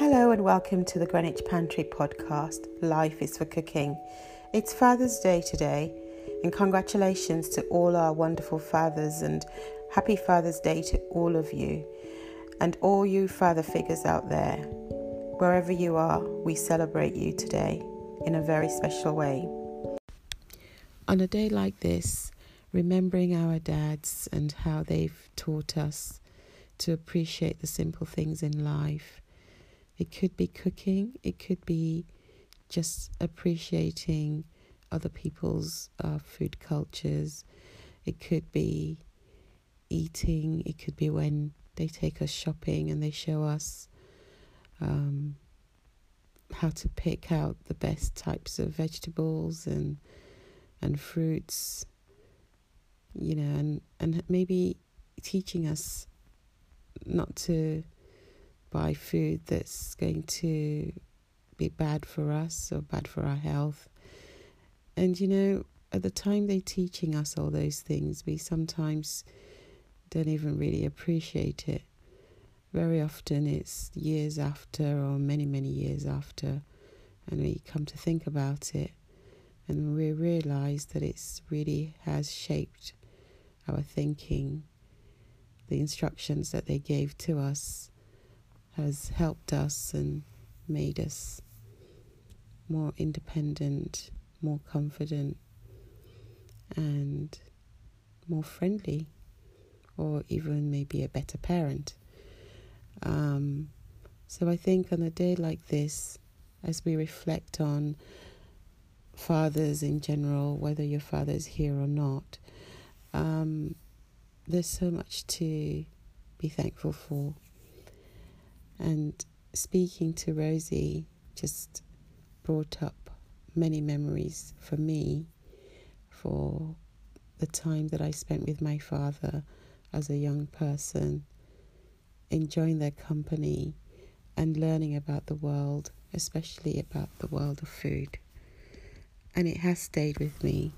Hello and welcome to the Greenwich Pantry podcast. Life is for cooking. It's Father's Day today, and congratulations to all our wonderful fathers, and happy Father's Day to all of you, and all you father figures out there. Wherever you are, we celebrate you today in a very special way. On a day like this, remembering our dads and how they've taught us to appreciate the simple things in life. It could be cooking, it could be just appreciating other people's uh, food cultures, it could be eating, it could be when they take us shopping and they show us um, how to pick out the best types of vegetables and and fruits you know and and maybe teaching us not to buy food that's going to be bad for us or bad for our health. And you know, at the time they're teaching us all those things, we sometimes don't even really appreciate it. Very often it's years after or many, many years after, and we come to think about it and we realize that it's really has shaped our thinking the instructions that they gave to us has helped us and made us more independent, more confident, and more friendly, or even maybe a better parent. Um, so I think on a day like this, as we reflect on fathers in general, whether your father is here or not, um, there's so much to be thankful for. And speaking to Rosie just brought up many memories for me for the time that I spent with my father as a young person, enjoying their company and learning about the world, especially about the world of food. And it has stayed with me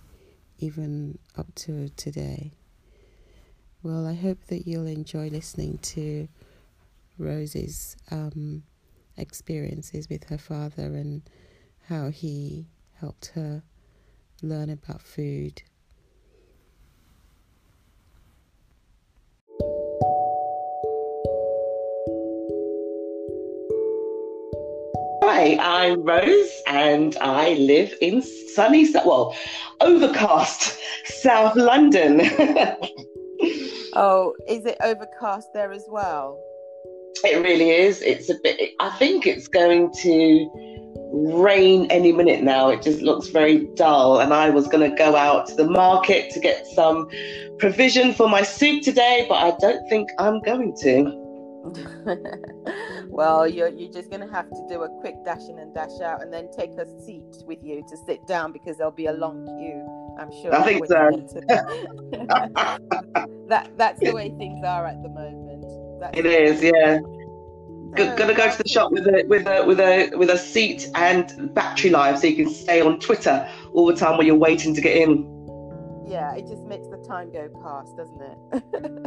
even up to today. Well, I hope that you'll enjoy listening to Rose's um, experiences with her father and how he helped her learn about food. Hi, I'm Rose and I live in sunny, well, overcast South London. Oh, is it overcast there as well? It really is. It's a bit, I think it's going to rain any minute now. It just looks very dull. And I was going to go out to the market to get some provision for my soup today, but I don't think I'm going to. well, you're, you're just going to have to do a quick dash in and dash out and then take a seat with you to sit down because there'll be a long queue. I'm sure. I think so. that that's the way things are at the moment. That's it is, yeah. Go, gonna go to the shop with a with a with a with a seat and battery life, so you can stay on Twitter all the time while you're waiting to get in. Yeah, it just makes the time go past, doesn't it?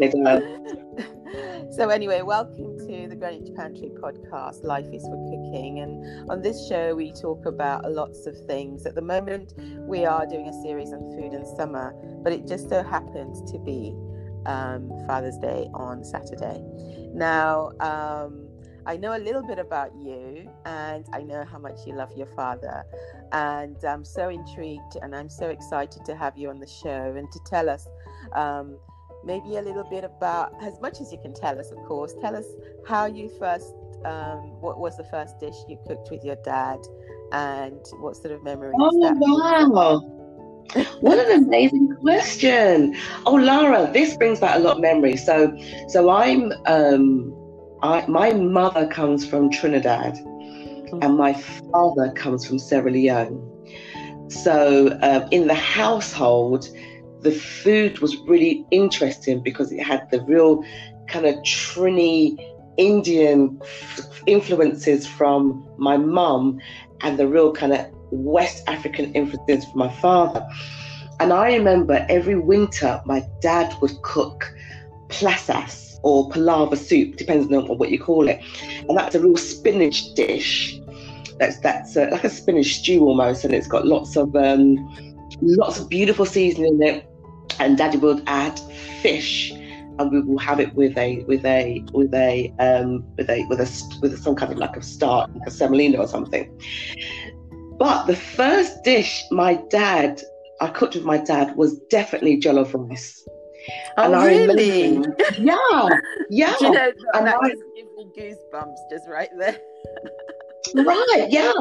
it does. so anyway, welcome to the Greenwich Pantry podcast. Life is for cooking, and on this show we talk about lots of things. At the moment, we are doing a series on food and summer, but it just so happens to be um, Father's Day on Saturday. Now. Um, I know a little bit about you and I know how much you love your father. And I'm so intrigued and I'm so excited to have you on the show and to tell us um, maybe a little bit about, as much as you can tell us, of course, tell us how you first, um, what was the first dish you cooked with your dad and what sort of memories. Oh, wow. what an amazing question. Oh, Lara, this brings back a lot of memories. So, so I'm, um, I, my mother comes from Trinidad mm. and my father comes from Sierra Leone. So um, in the household, the food was really interesting because it had the real kind of Trini Indian influences from my mum and the real kind of West African influences from my father. And I remember every winter my dad would cook plasas or palava soup, depends on what you call it. And that's a real spinach dish. That's that's a, like a spinach stew almost, and it's got lots of um, lots of beautiful seasoning in it. And Daddy will add fish, and we will have it with a with a with a um, with a with a with some kind of like a start, like a semolina or something. But the first dish my dad I cooked with my dad was definitely jollof rice. Oh, and really? Yeah, yeah. you know, and that I, gives me goosebumps just right there. right, yeah.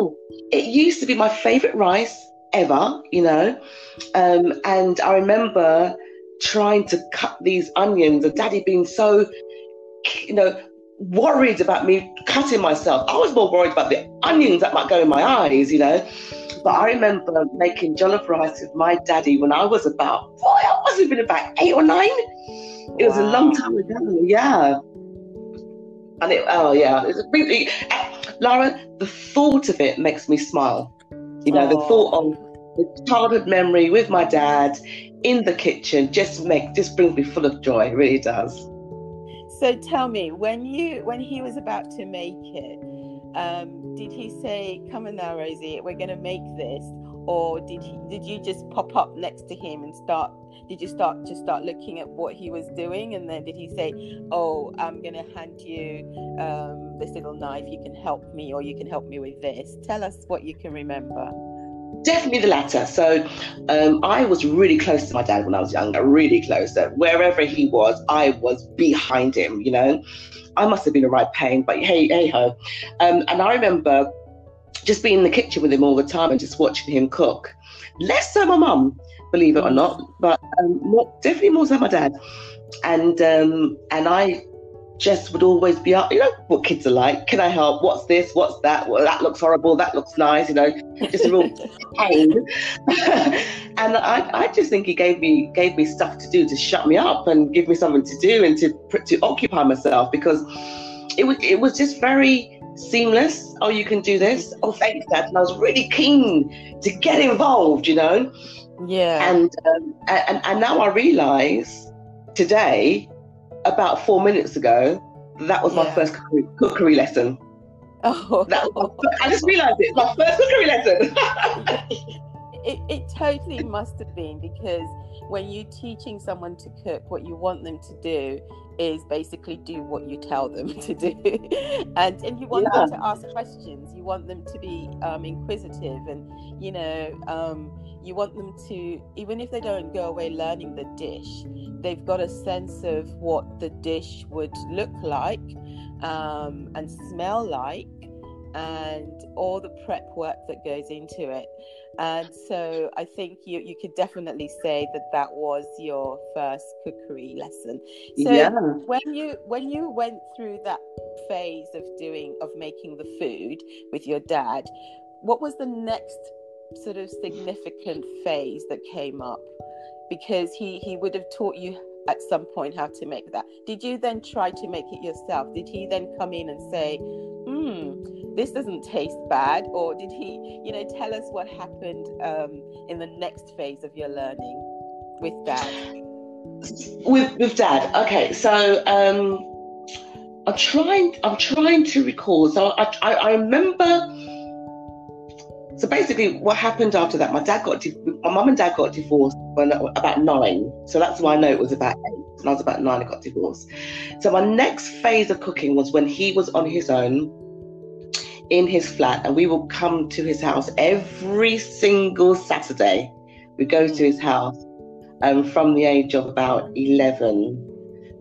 It used to be my favorite rice ever, you know. Um, and I remember trying to cut these onions, and daddy being so, you know, worried about me cutting myself. I was more worried about the onions that might go in my eyes, you know. But I remember making jollof rice with my daddy when I was about, must have been about eight or nine. It was wow. a long time ago, yeah. And it, oh yeah, it's really, Lara, the thought of it makes me smile. You know, the thought of the childhood memory with my dad in the kitchen just make just brings me full of joy. It really does. So tell me, when you when he was about to make it, um, did he say, "Come on now, Rosie, we're going to make this," or did he? Did you just pop up next to him and start? Did you start to start looking at what he was doing, and then did he say, "Oh, I'm to hand you um, this little knife. You can help me, or you can help me with this." Tell us what you can remember. Definitely the latter. So um, I was really close to my dad when I was younger, really close. So wherever he was, I was behind him, you know. I must have been a right pain, but hey, hey ho. Um, and I remember just being in the kitchen with him all the time and just watching him cook. Less so my mum, believe it or not, but um, more, definitely more so my dad. And um, and I just would always be up, you know what kids are like. Can I help? What's this? What's that? Well, that looks horrible. That looks nice. You know, just a real pain. and I, I just think he gave me gave me stuff to do to shut me up and give me something to do and to to occupy myself because it was it was just very seamless. Oh, you can do this. Oh, thanks, Dad. And I was really keen to get involved. You know. Yeah. And um, and and now I realise today about four minutes ago, that was my first cookery, cookery lesson. Oh, That I just realised it. My first cookery lesson. it, it totally must have been because when you're teaching someone to cook, what you want them to do is basically do what you tell them to do, and and you want yeah. them to ask questions. You want them to be um, inquisitive, and you know. Um, you want them to even if they don't go away learning the dish they've got a sense of what the dish would look like um, and smell like and all the prep work that goes into it. And so i think you you could definitely say that that was your first cookery lesson. So yeah. when you when you went through that phase of doing of making the food with your dad what was the next sort of significant phase that came up? Because he he would have taught you at some point how to make that. Did you then try to make it yourself? Did he then come in and say this doesn't taste bad or did he you know tell us what happened um, in the next phase of your learning with dad with with dad okay so um i'm trying i'm trying to recall so i i, I remember so basically, what happened after that? My dad got my mum and dad got divorced when about nine. So that's why I know it was about eight. When I was about nine, I got divorced. So my next phase of cooking was when he was on his own in his flat, and we would come to his house every single Saturday. We go to his house um, from the age of about eleven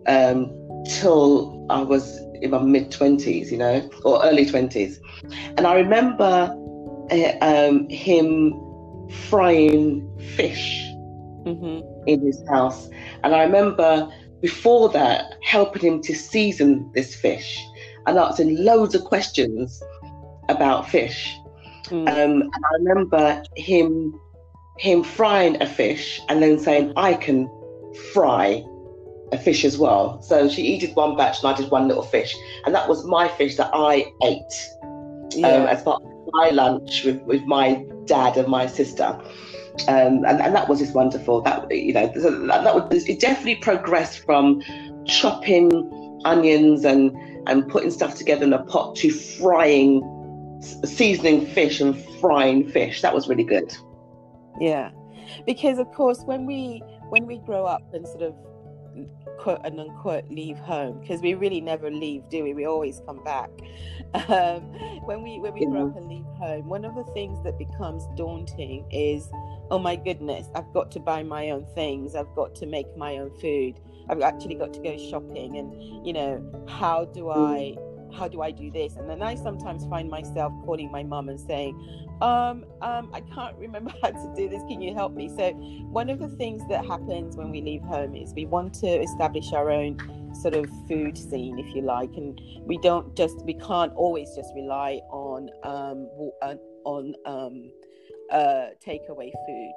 um, till I was in my mid twenties, you know, or early twenties. And I remember uh, um, him frying fish mm-hmm. in his house. And I remember before that helping him to season this fish and asking loads of questions about fish. Mm. Um, and I remember him him frying a fish and then saying, I can fry a fish as well. So she did one batch and I did one little fish. And that was my fish that I ate um, yeah. um, as part of my lunch with, with my dad and my sister. Um, and, and that was just wonderful. That you know, that, that was, it definitely progressed from chopping onions and and putting stuff together in a pot to frying seasoning fish and frying fish. That was really good. Yeah. Because of course when we when we grow up and sort of quote and unquote leave home because we really never leave do we? We always come back. Um, when we when we yeah. grow up and leave home one of the things that becomes daunting is oh my goodness i've got to buy my own things. I've got to make my own food. I've actually got to go shopping. And you know how do i how do I do this? And then I sometimes find myself calling my mum and saying, um, um, I can't remember how to do this. Can you help me? So, one of the things that happens when we leave home is we want to establish our own sort of food scene, if you like, and we don't just we can't always just rely on um, uh, on um, uh, takeaway food.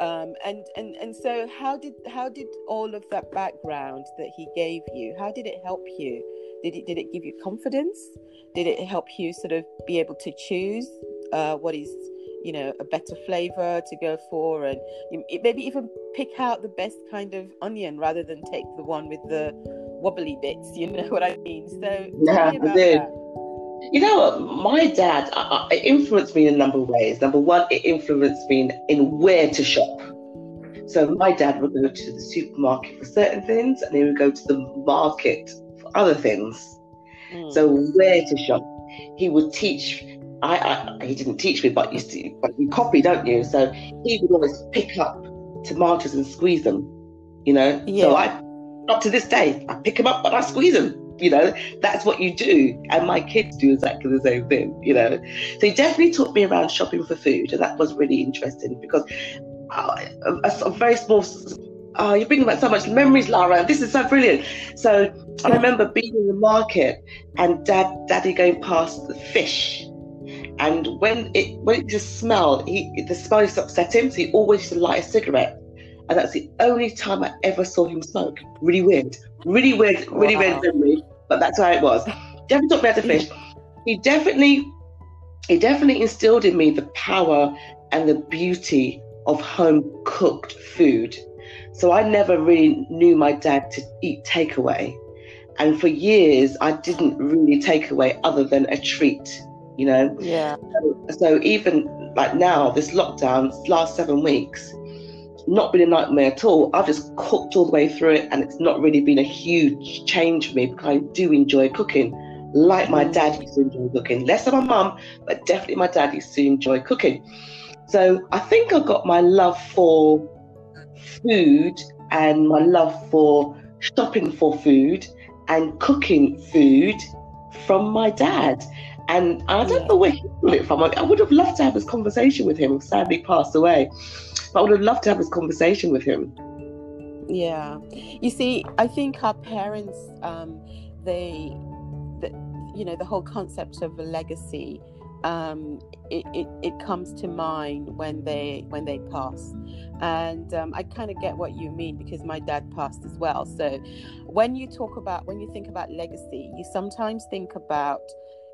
Um, and and and so how did how did all of that background that he gave you how did it help you did it did it give you confidence? Did it help you sort of be able to choose uh, what is you know a better flavor to go for, and maybe even pick out the best kind of onion rather than take the one with the wobbly bits? You know what I mean? So yeah, I did. You know what? My dad uh, it influenced me in a number of ways. Number one, it influenced me in, in where to shop. So my dad would go to the supermarket for certain things, and he would go to the market other things. Mm. So where to shop? He would teach. I, I he didn't teach me, but you see, but you copy, don't you? So he would always pick up tomatoes and squeeze them. You know. Yeah. So I, up to this day, I pick them up but I squeeze them. You know, that's what you do, and my kids do exactly the same thing. You know, so he definitely taught me around shopping for food, and that was really interesting because uh, a, a, very small oh, you're bringing back so much memories, Lara. This is so brilliant. So I remember being in the market and dad, daddy going past the fish. And when it when it just smelled, he the smell used to upset him, so he always used to light a cigarette. And that's the only time I ever saw him smoke. Really weird. Really weird, really wow. weird memory. But that's how it was. Definitely taught me how to fish. He definitely he definitely instilled in me the power and the beauty of home cooked food so I never really knew my dad to eat takeaway. And for years, I didn't really take away other than a treat, you know? Yeah. So, so even like now, this lockdown, last seven weeks, not been a nightmare at all. I've just cooked all the way through it, and it's not really been a huge change for me because I do enjoy cooking, like my mm. dad used to enjoy cooking. Less than my mum, but definitely my dad used to enjoy cooking. So I think I got my love for food and my love for shopping for food and cooking food from my dad. And I don't know where he got it from. I would have loved to have this conversation with him. Sadly, passed away, but I would have loved to have this conversation with him. Yeah, you see, I think our parents, um, they, the, you know, the whole concept of a legacy um, it, it, it, comes to mind when they when they pass and um, i kind of get what you mean because my dad passed as well so when you talk about when you think about legacy you sometimes think about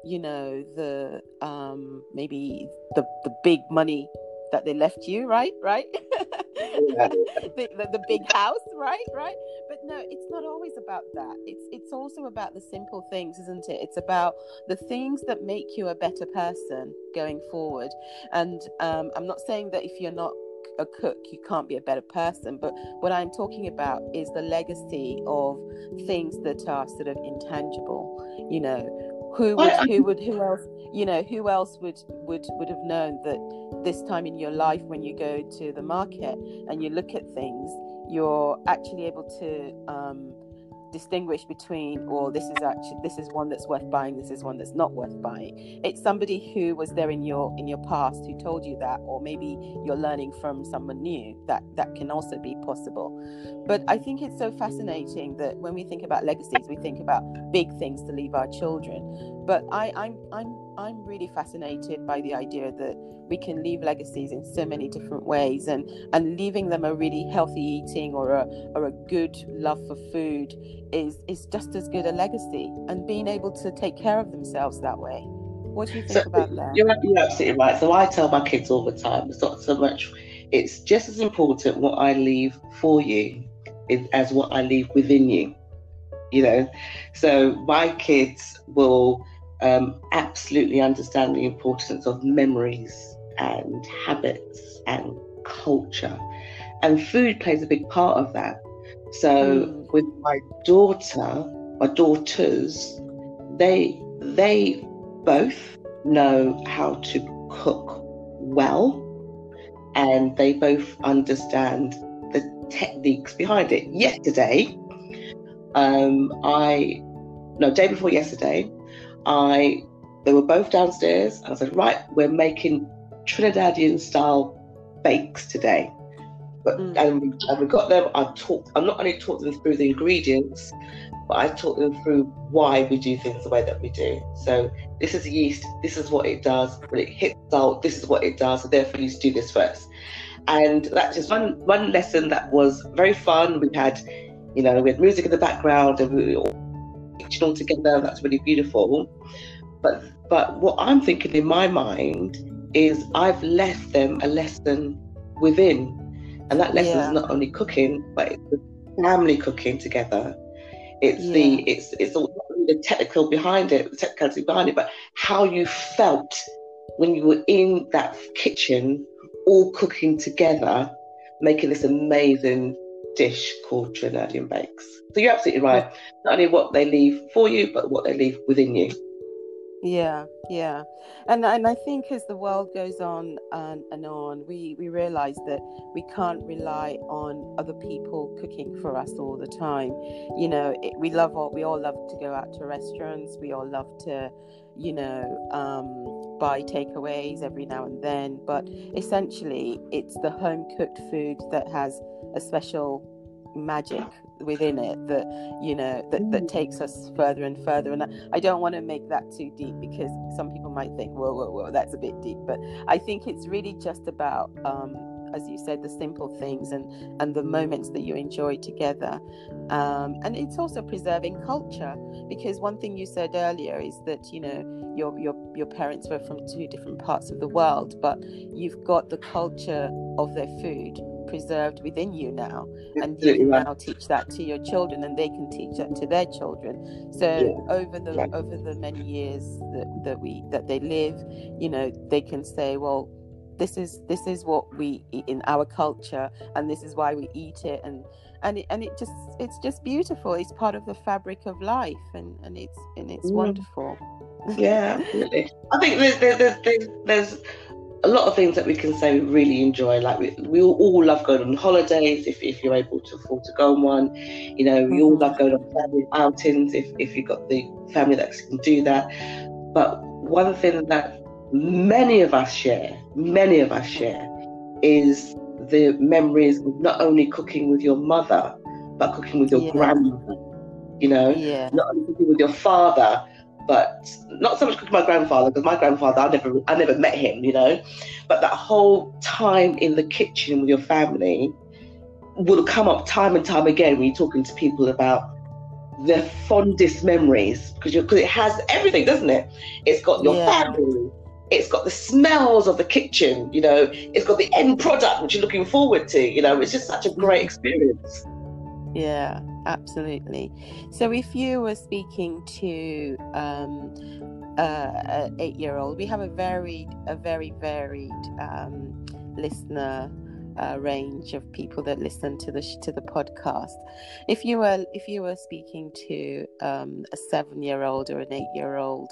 you know the um, maybe the the big money that they left you, right? Right? the, the, the, big house, right? Right? But no, it's not always about that. It's it's also about the simple things, isn't it? It's about the things that make you a better person going forward. And um, I'm not saying that if you're not a cook, you can't be a better person. But what I'm talking about is the legacy of things that are sort of intangible. You know, who would who would who else you know who else would would would have known that this time in your life when you go to the market and you look at things you're actually able to um, distinguish between or this is actually this is one that's worth buying this is one that's not worth buying. It's somebody who was there in your in your past who told you that or maybe you're learning from someone new that that can also be possible. But i think it's so fascinating that when we think about legacies we think about big things to leave our children. But i i'm i'm i'm really fascinated by the idea that we can leave legacies in so many different ways and and leaving them a really healthy eating or a or a good love for food is is just as good a legacy and being able to take care of themselves that way. What do you think so about that? you're, you're absolutely right. So i tell my kids all the time it's not so much it's just as important what i leave for you as what i leave within you you know. So my kids will um, absolutely understand the importance of memories and habits and culture. And food plays a big part of that. So mm. with my daughter, my daughters, they they both know how to cook well and they both understand the techniques behind it. Yesterday, um, I no day before yesterday, I they were both downstairs. I said, right, we're making Trinidadian style bakes today. But mm. and, we, and we got them. I taught. I'm not only taught them through the ingredients, but I taught them through why we do things the way that we do. So this is yeast. This is what it does. When it hits salt, this is what it does. So therefore, you do this first. And that's just one one lesson that was very fun. We had, you know, we had music in the background, and we were all all together. That's really beautiful. But but what I'm thinking in my mind is I've left them a lesson within and that lesson yeah. is not only cooking, but it's the family cooking together. It's yeah. the it's it's all the technical behind it, the technicality behind it, but how you felt when you were in that kitchen, all cooking together, making this amazing dish called Trinidadian bakes. So you're absolutely right. Not only what they leave for you, but what they leave within you. Yeah, yeah, and and I think as the world goes on and, and on, we we realize that we can't rely on other people cooking for us all the time. You know, it, we love all we all love to go out to restaurants. We all love to, you know, um, buy takeaways every now and then. But essentially, it's the home cooked food that has a special magic within it that you know that, that takes us further and further and I, I don't want to make that too deep because some people might think whoa whoa whoa that's a bit deep but I think it's really just about um, as you said the simple things and and the moments that you enjoy together um, and it's also preserving culture because one thing you said earlier is that you know your your your parents were from two different parts of the world but you've got the culture of their food preserved within you now and you can now teach that to your children and they can teach that to their children so yeah. over the right. over the many years that, that we that they live you know they can say well this is this is what we eat in our culture and this is why we eat it and and it, and it just it's just beautiful it's part of the fabric of life and and it's and it's mm. wonderful yeah absolutely. i think there's there's there's, there's a lot of things that we can say we really enjoy. Like we, we all, love going on holidays if, if you're able to afford to go on one. You know, we all mm-hmm. love going on family outings if, if you've got the family that can do that. But one thing that many of us share, many of us share, is the memories of not only cooking with your mother, but cooking with your yeah. grandmother. You know, yeah. not only cooking with your father, but not so much because my grandfather, because my grandfather, I never, I never met him, you know. But that whole time in the kitchen with your family will come up time and time again when you're talking to people about their fondest memories because because it has everything, doesn't it? It's got your yeah. family, it's got the smells of the kitchen, you know, it's got the end product which you're looking forward to, you know. It's just such a great mm. experience. Yeah, absolutely. So, if you were speaking to um, uh, an eight-year-old, we have a varied, a very varied um, listener uh, range of people that listen to the to the podcast. If you were if you were speaking to um, a seven-year-old or an eight-year-old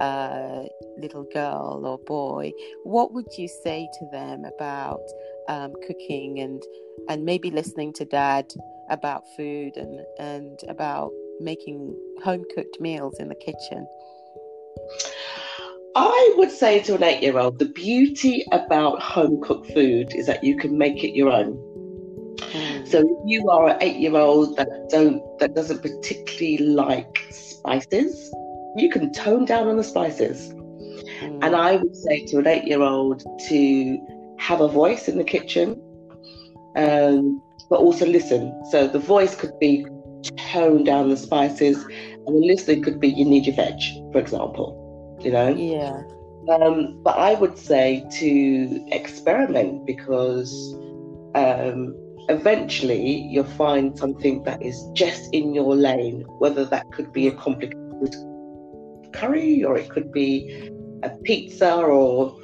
uh, little girl or boy, what would you say to them about um, cooking and and maybe listening to dad about food and and about making home cooked meals in the kitchen? I would say to an eight year old, the beauty about home cooked food is that you can make it your own. Mm. So if you are an eight year old that don't that doesn't particularly like spices, you can tone down on the spices. Mm. And I would say to an eight year old to have a voice in the kitchen. Um, but also listen. So the voice could be tone down the spices, and the listening could be you need your veg, for example. You know? Yeah. Um, but I would say to experiment because um, eventually you'll find something that is just in your lane, whether that could be a complicated curry or it could be a pizza or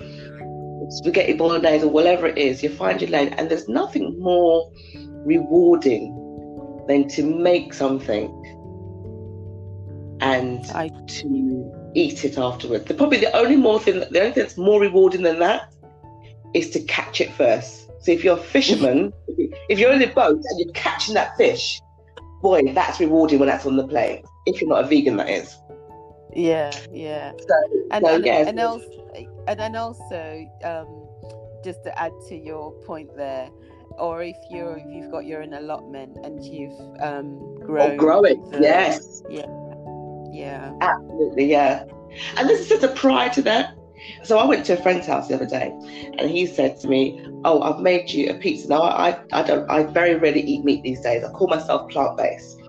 spaghetti bolognese or whatever it is, you find your lane. And there's nothing more rewarding than to make something and I... to eat it afterwards. The, probably the only more thing, the only thing that's more rewarding than that is to catch it first. So if you're a fisherman, if you're in a boat and you're catching that fish, boy, that's rewarding when that's on the plate. If you're not a vegan, that is. Yeah, yeah. So, and, so, and, yeah. and also, and then also, um, just to add to your point there, or if you're if you've got your own allotment and you've um, grown, oh, growing, the, yes, yeah, yeah, absolutely, yeah. And this is just a prior to that. So I went to a friend's house the other day, and he said to me, "Oh, I've made you a pizza." Now I, I don't, I very rarely eat meat these days. I call myself plant based.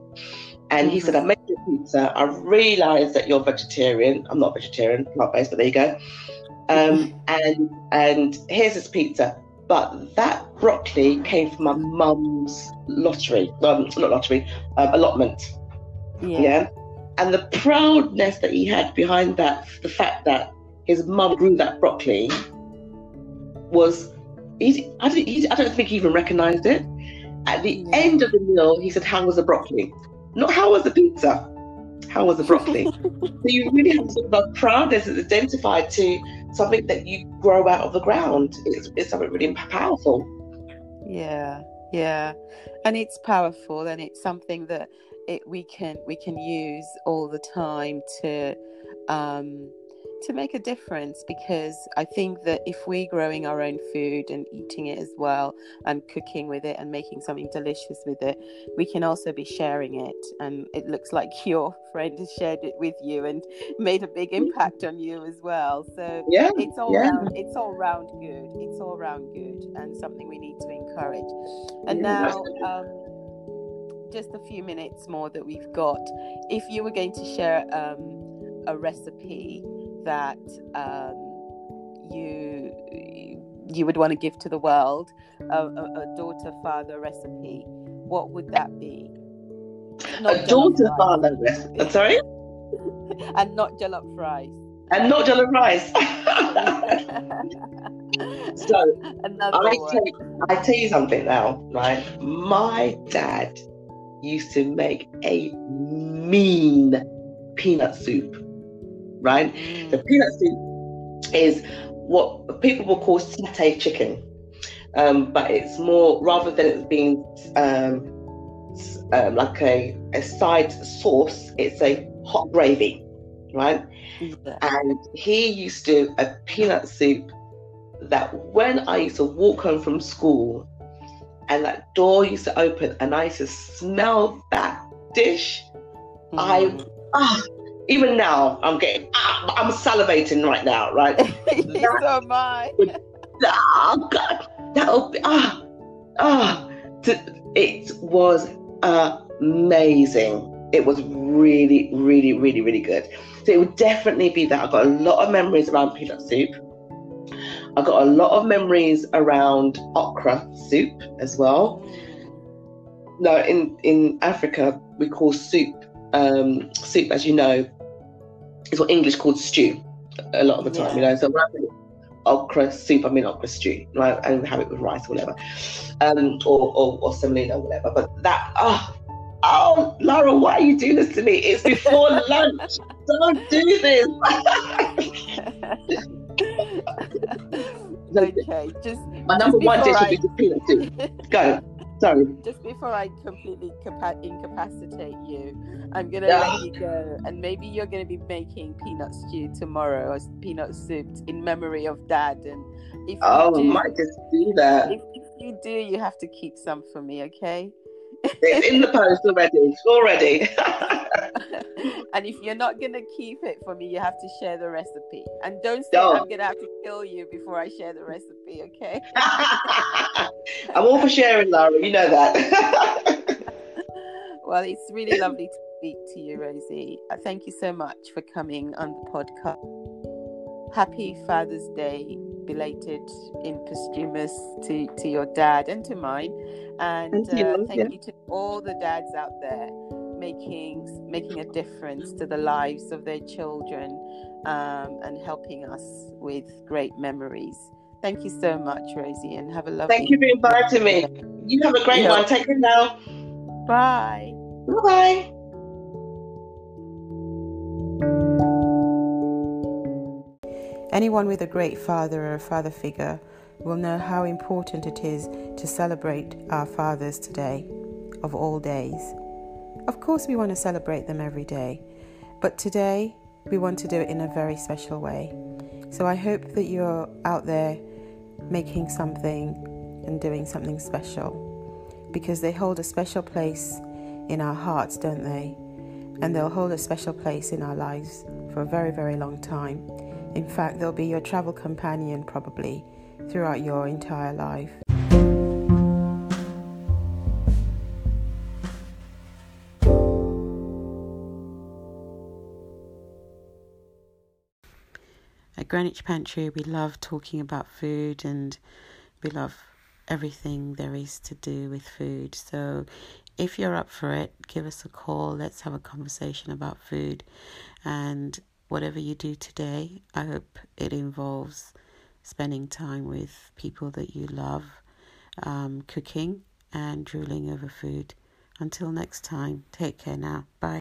And mm-hmm. he said, "I made you a pizza. I realised that you're vegetarian. I'm not vegetarian, plant based, but there you go. Um, and and here's this pizza. But that broccoli came from my mum's lottery, um, not lottery, um, allotment. Yeah. yeah. And the proudness that he had behind that, the fact that his mum grew that broccoli was he, I, don't, he, I don't think he even recognized it. At the yeah. end of the meal, he said, How was the broccoli? Not how was the pizza? How was the broccoli? so you really have to about proudness is identified to something that you grow out of the ground. It's, it's something really powerful. Yeah, yeah. And it's powerful and it's something that it we can we can use all the time to um to make a difference because I think that if we're growing our own food and eating it as well and cooking with it and making something delicious with it, we can also be sharing it. And it looks like your friend has shared it with you and made a big impact on you as well. So yeah, it's all yeah. round, it's all round good. It's all round good and something we need to encourage. And yeah. now um, just a few minutes more that we've got. If you were going to share um, a recipe that um, you you would want to give to the world, a, a, a daughter father recipe, what would that be? Not a daughter father recipe. Sorry. and not jollof rice. And not jollof rice. so Another I tell, I tell you something now, right? My dad used to make a mean peanut soup right? The peanut soup is what people will call satay chicken, um, but it's more rather than it being um, um, like a, a side sauce, it's a hot gravy, right? Yeah. And he used to a peanut soup that when I used to walk home from school and that door used to open and I used to smell that dish, mm. I ah, even now, I'm getting, ah, I'm salivating right now, right? so am I. oh God, that'll be, ah, ah, it was amazing. It was really, really, really, really good. So it would definitely be that. I've got a lot of memories around peanut soup. I've got a lot of memories around okra soup as well. No, in in Africa we call soup um, soup, as you know, is what English called stew a lot of the time, yeah. you know. So I okra soup, I mean okra stew, right? And have it with rice or whatever, um, or, or, or semolina or whatever. But that, oh, oh, Laura, why are you doing this to me? It's before lunch. Don't do this. okay, just my number one dish I... would be soup. Go. Sorry. Just before I completely capa- incapacitate you, I'm gonna yeah. let you go, and maybe you're gonna be making peanut stew tomorrow or peanut soup in memory of Dad. And if oh, do, might just do that. If, if you do, you have to keep some for me, okay? It's in the post already. It's already. and if you're not gonna keep it for me, you have to share the recipe. And don't say I'm gonna have to kill you before I share the recipe, okay? I'm all for sharing, Laura. You know that. well, it's really lovely to speak to you, Rosie. Uh, thank you so much for coming on the podcast. Happy Father's Day belated in posthumous to, to your dad and to mine. And Thank you, uh, thank yeah. you to all the dads out there making making a difference to the lives of their children um, and helping us with great memories. Thank you so much, Rosie, and have a lovely. Thank you for inviting me. You have a great Yeah. one. Take care now. Bye. Bye bye. Anyone with a great father or a father figure will know how important it is to celebrate our fathers today, of all days. Of course, we want to celebrate them every day, but today we want to do it in a very special way. So I hope that you're out there making something and doing something special because they hold a special place in our hearts, don't they? And they'll hold a special place in our lives for a very, very long time. In fact, they'll be your travel companion probably throughout your entire life. At Greenwich Pantry, we love talking about food and we love everything there is to do with food. So if you're up for it, give us a call. Let's have a conversation about food. And whatever you do today, I hope it involves spending time with people that you love, um, cooking, and drooling over food. Until next time, take care now. Bye.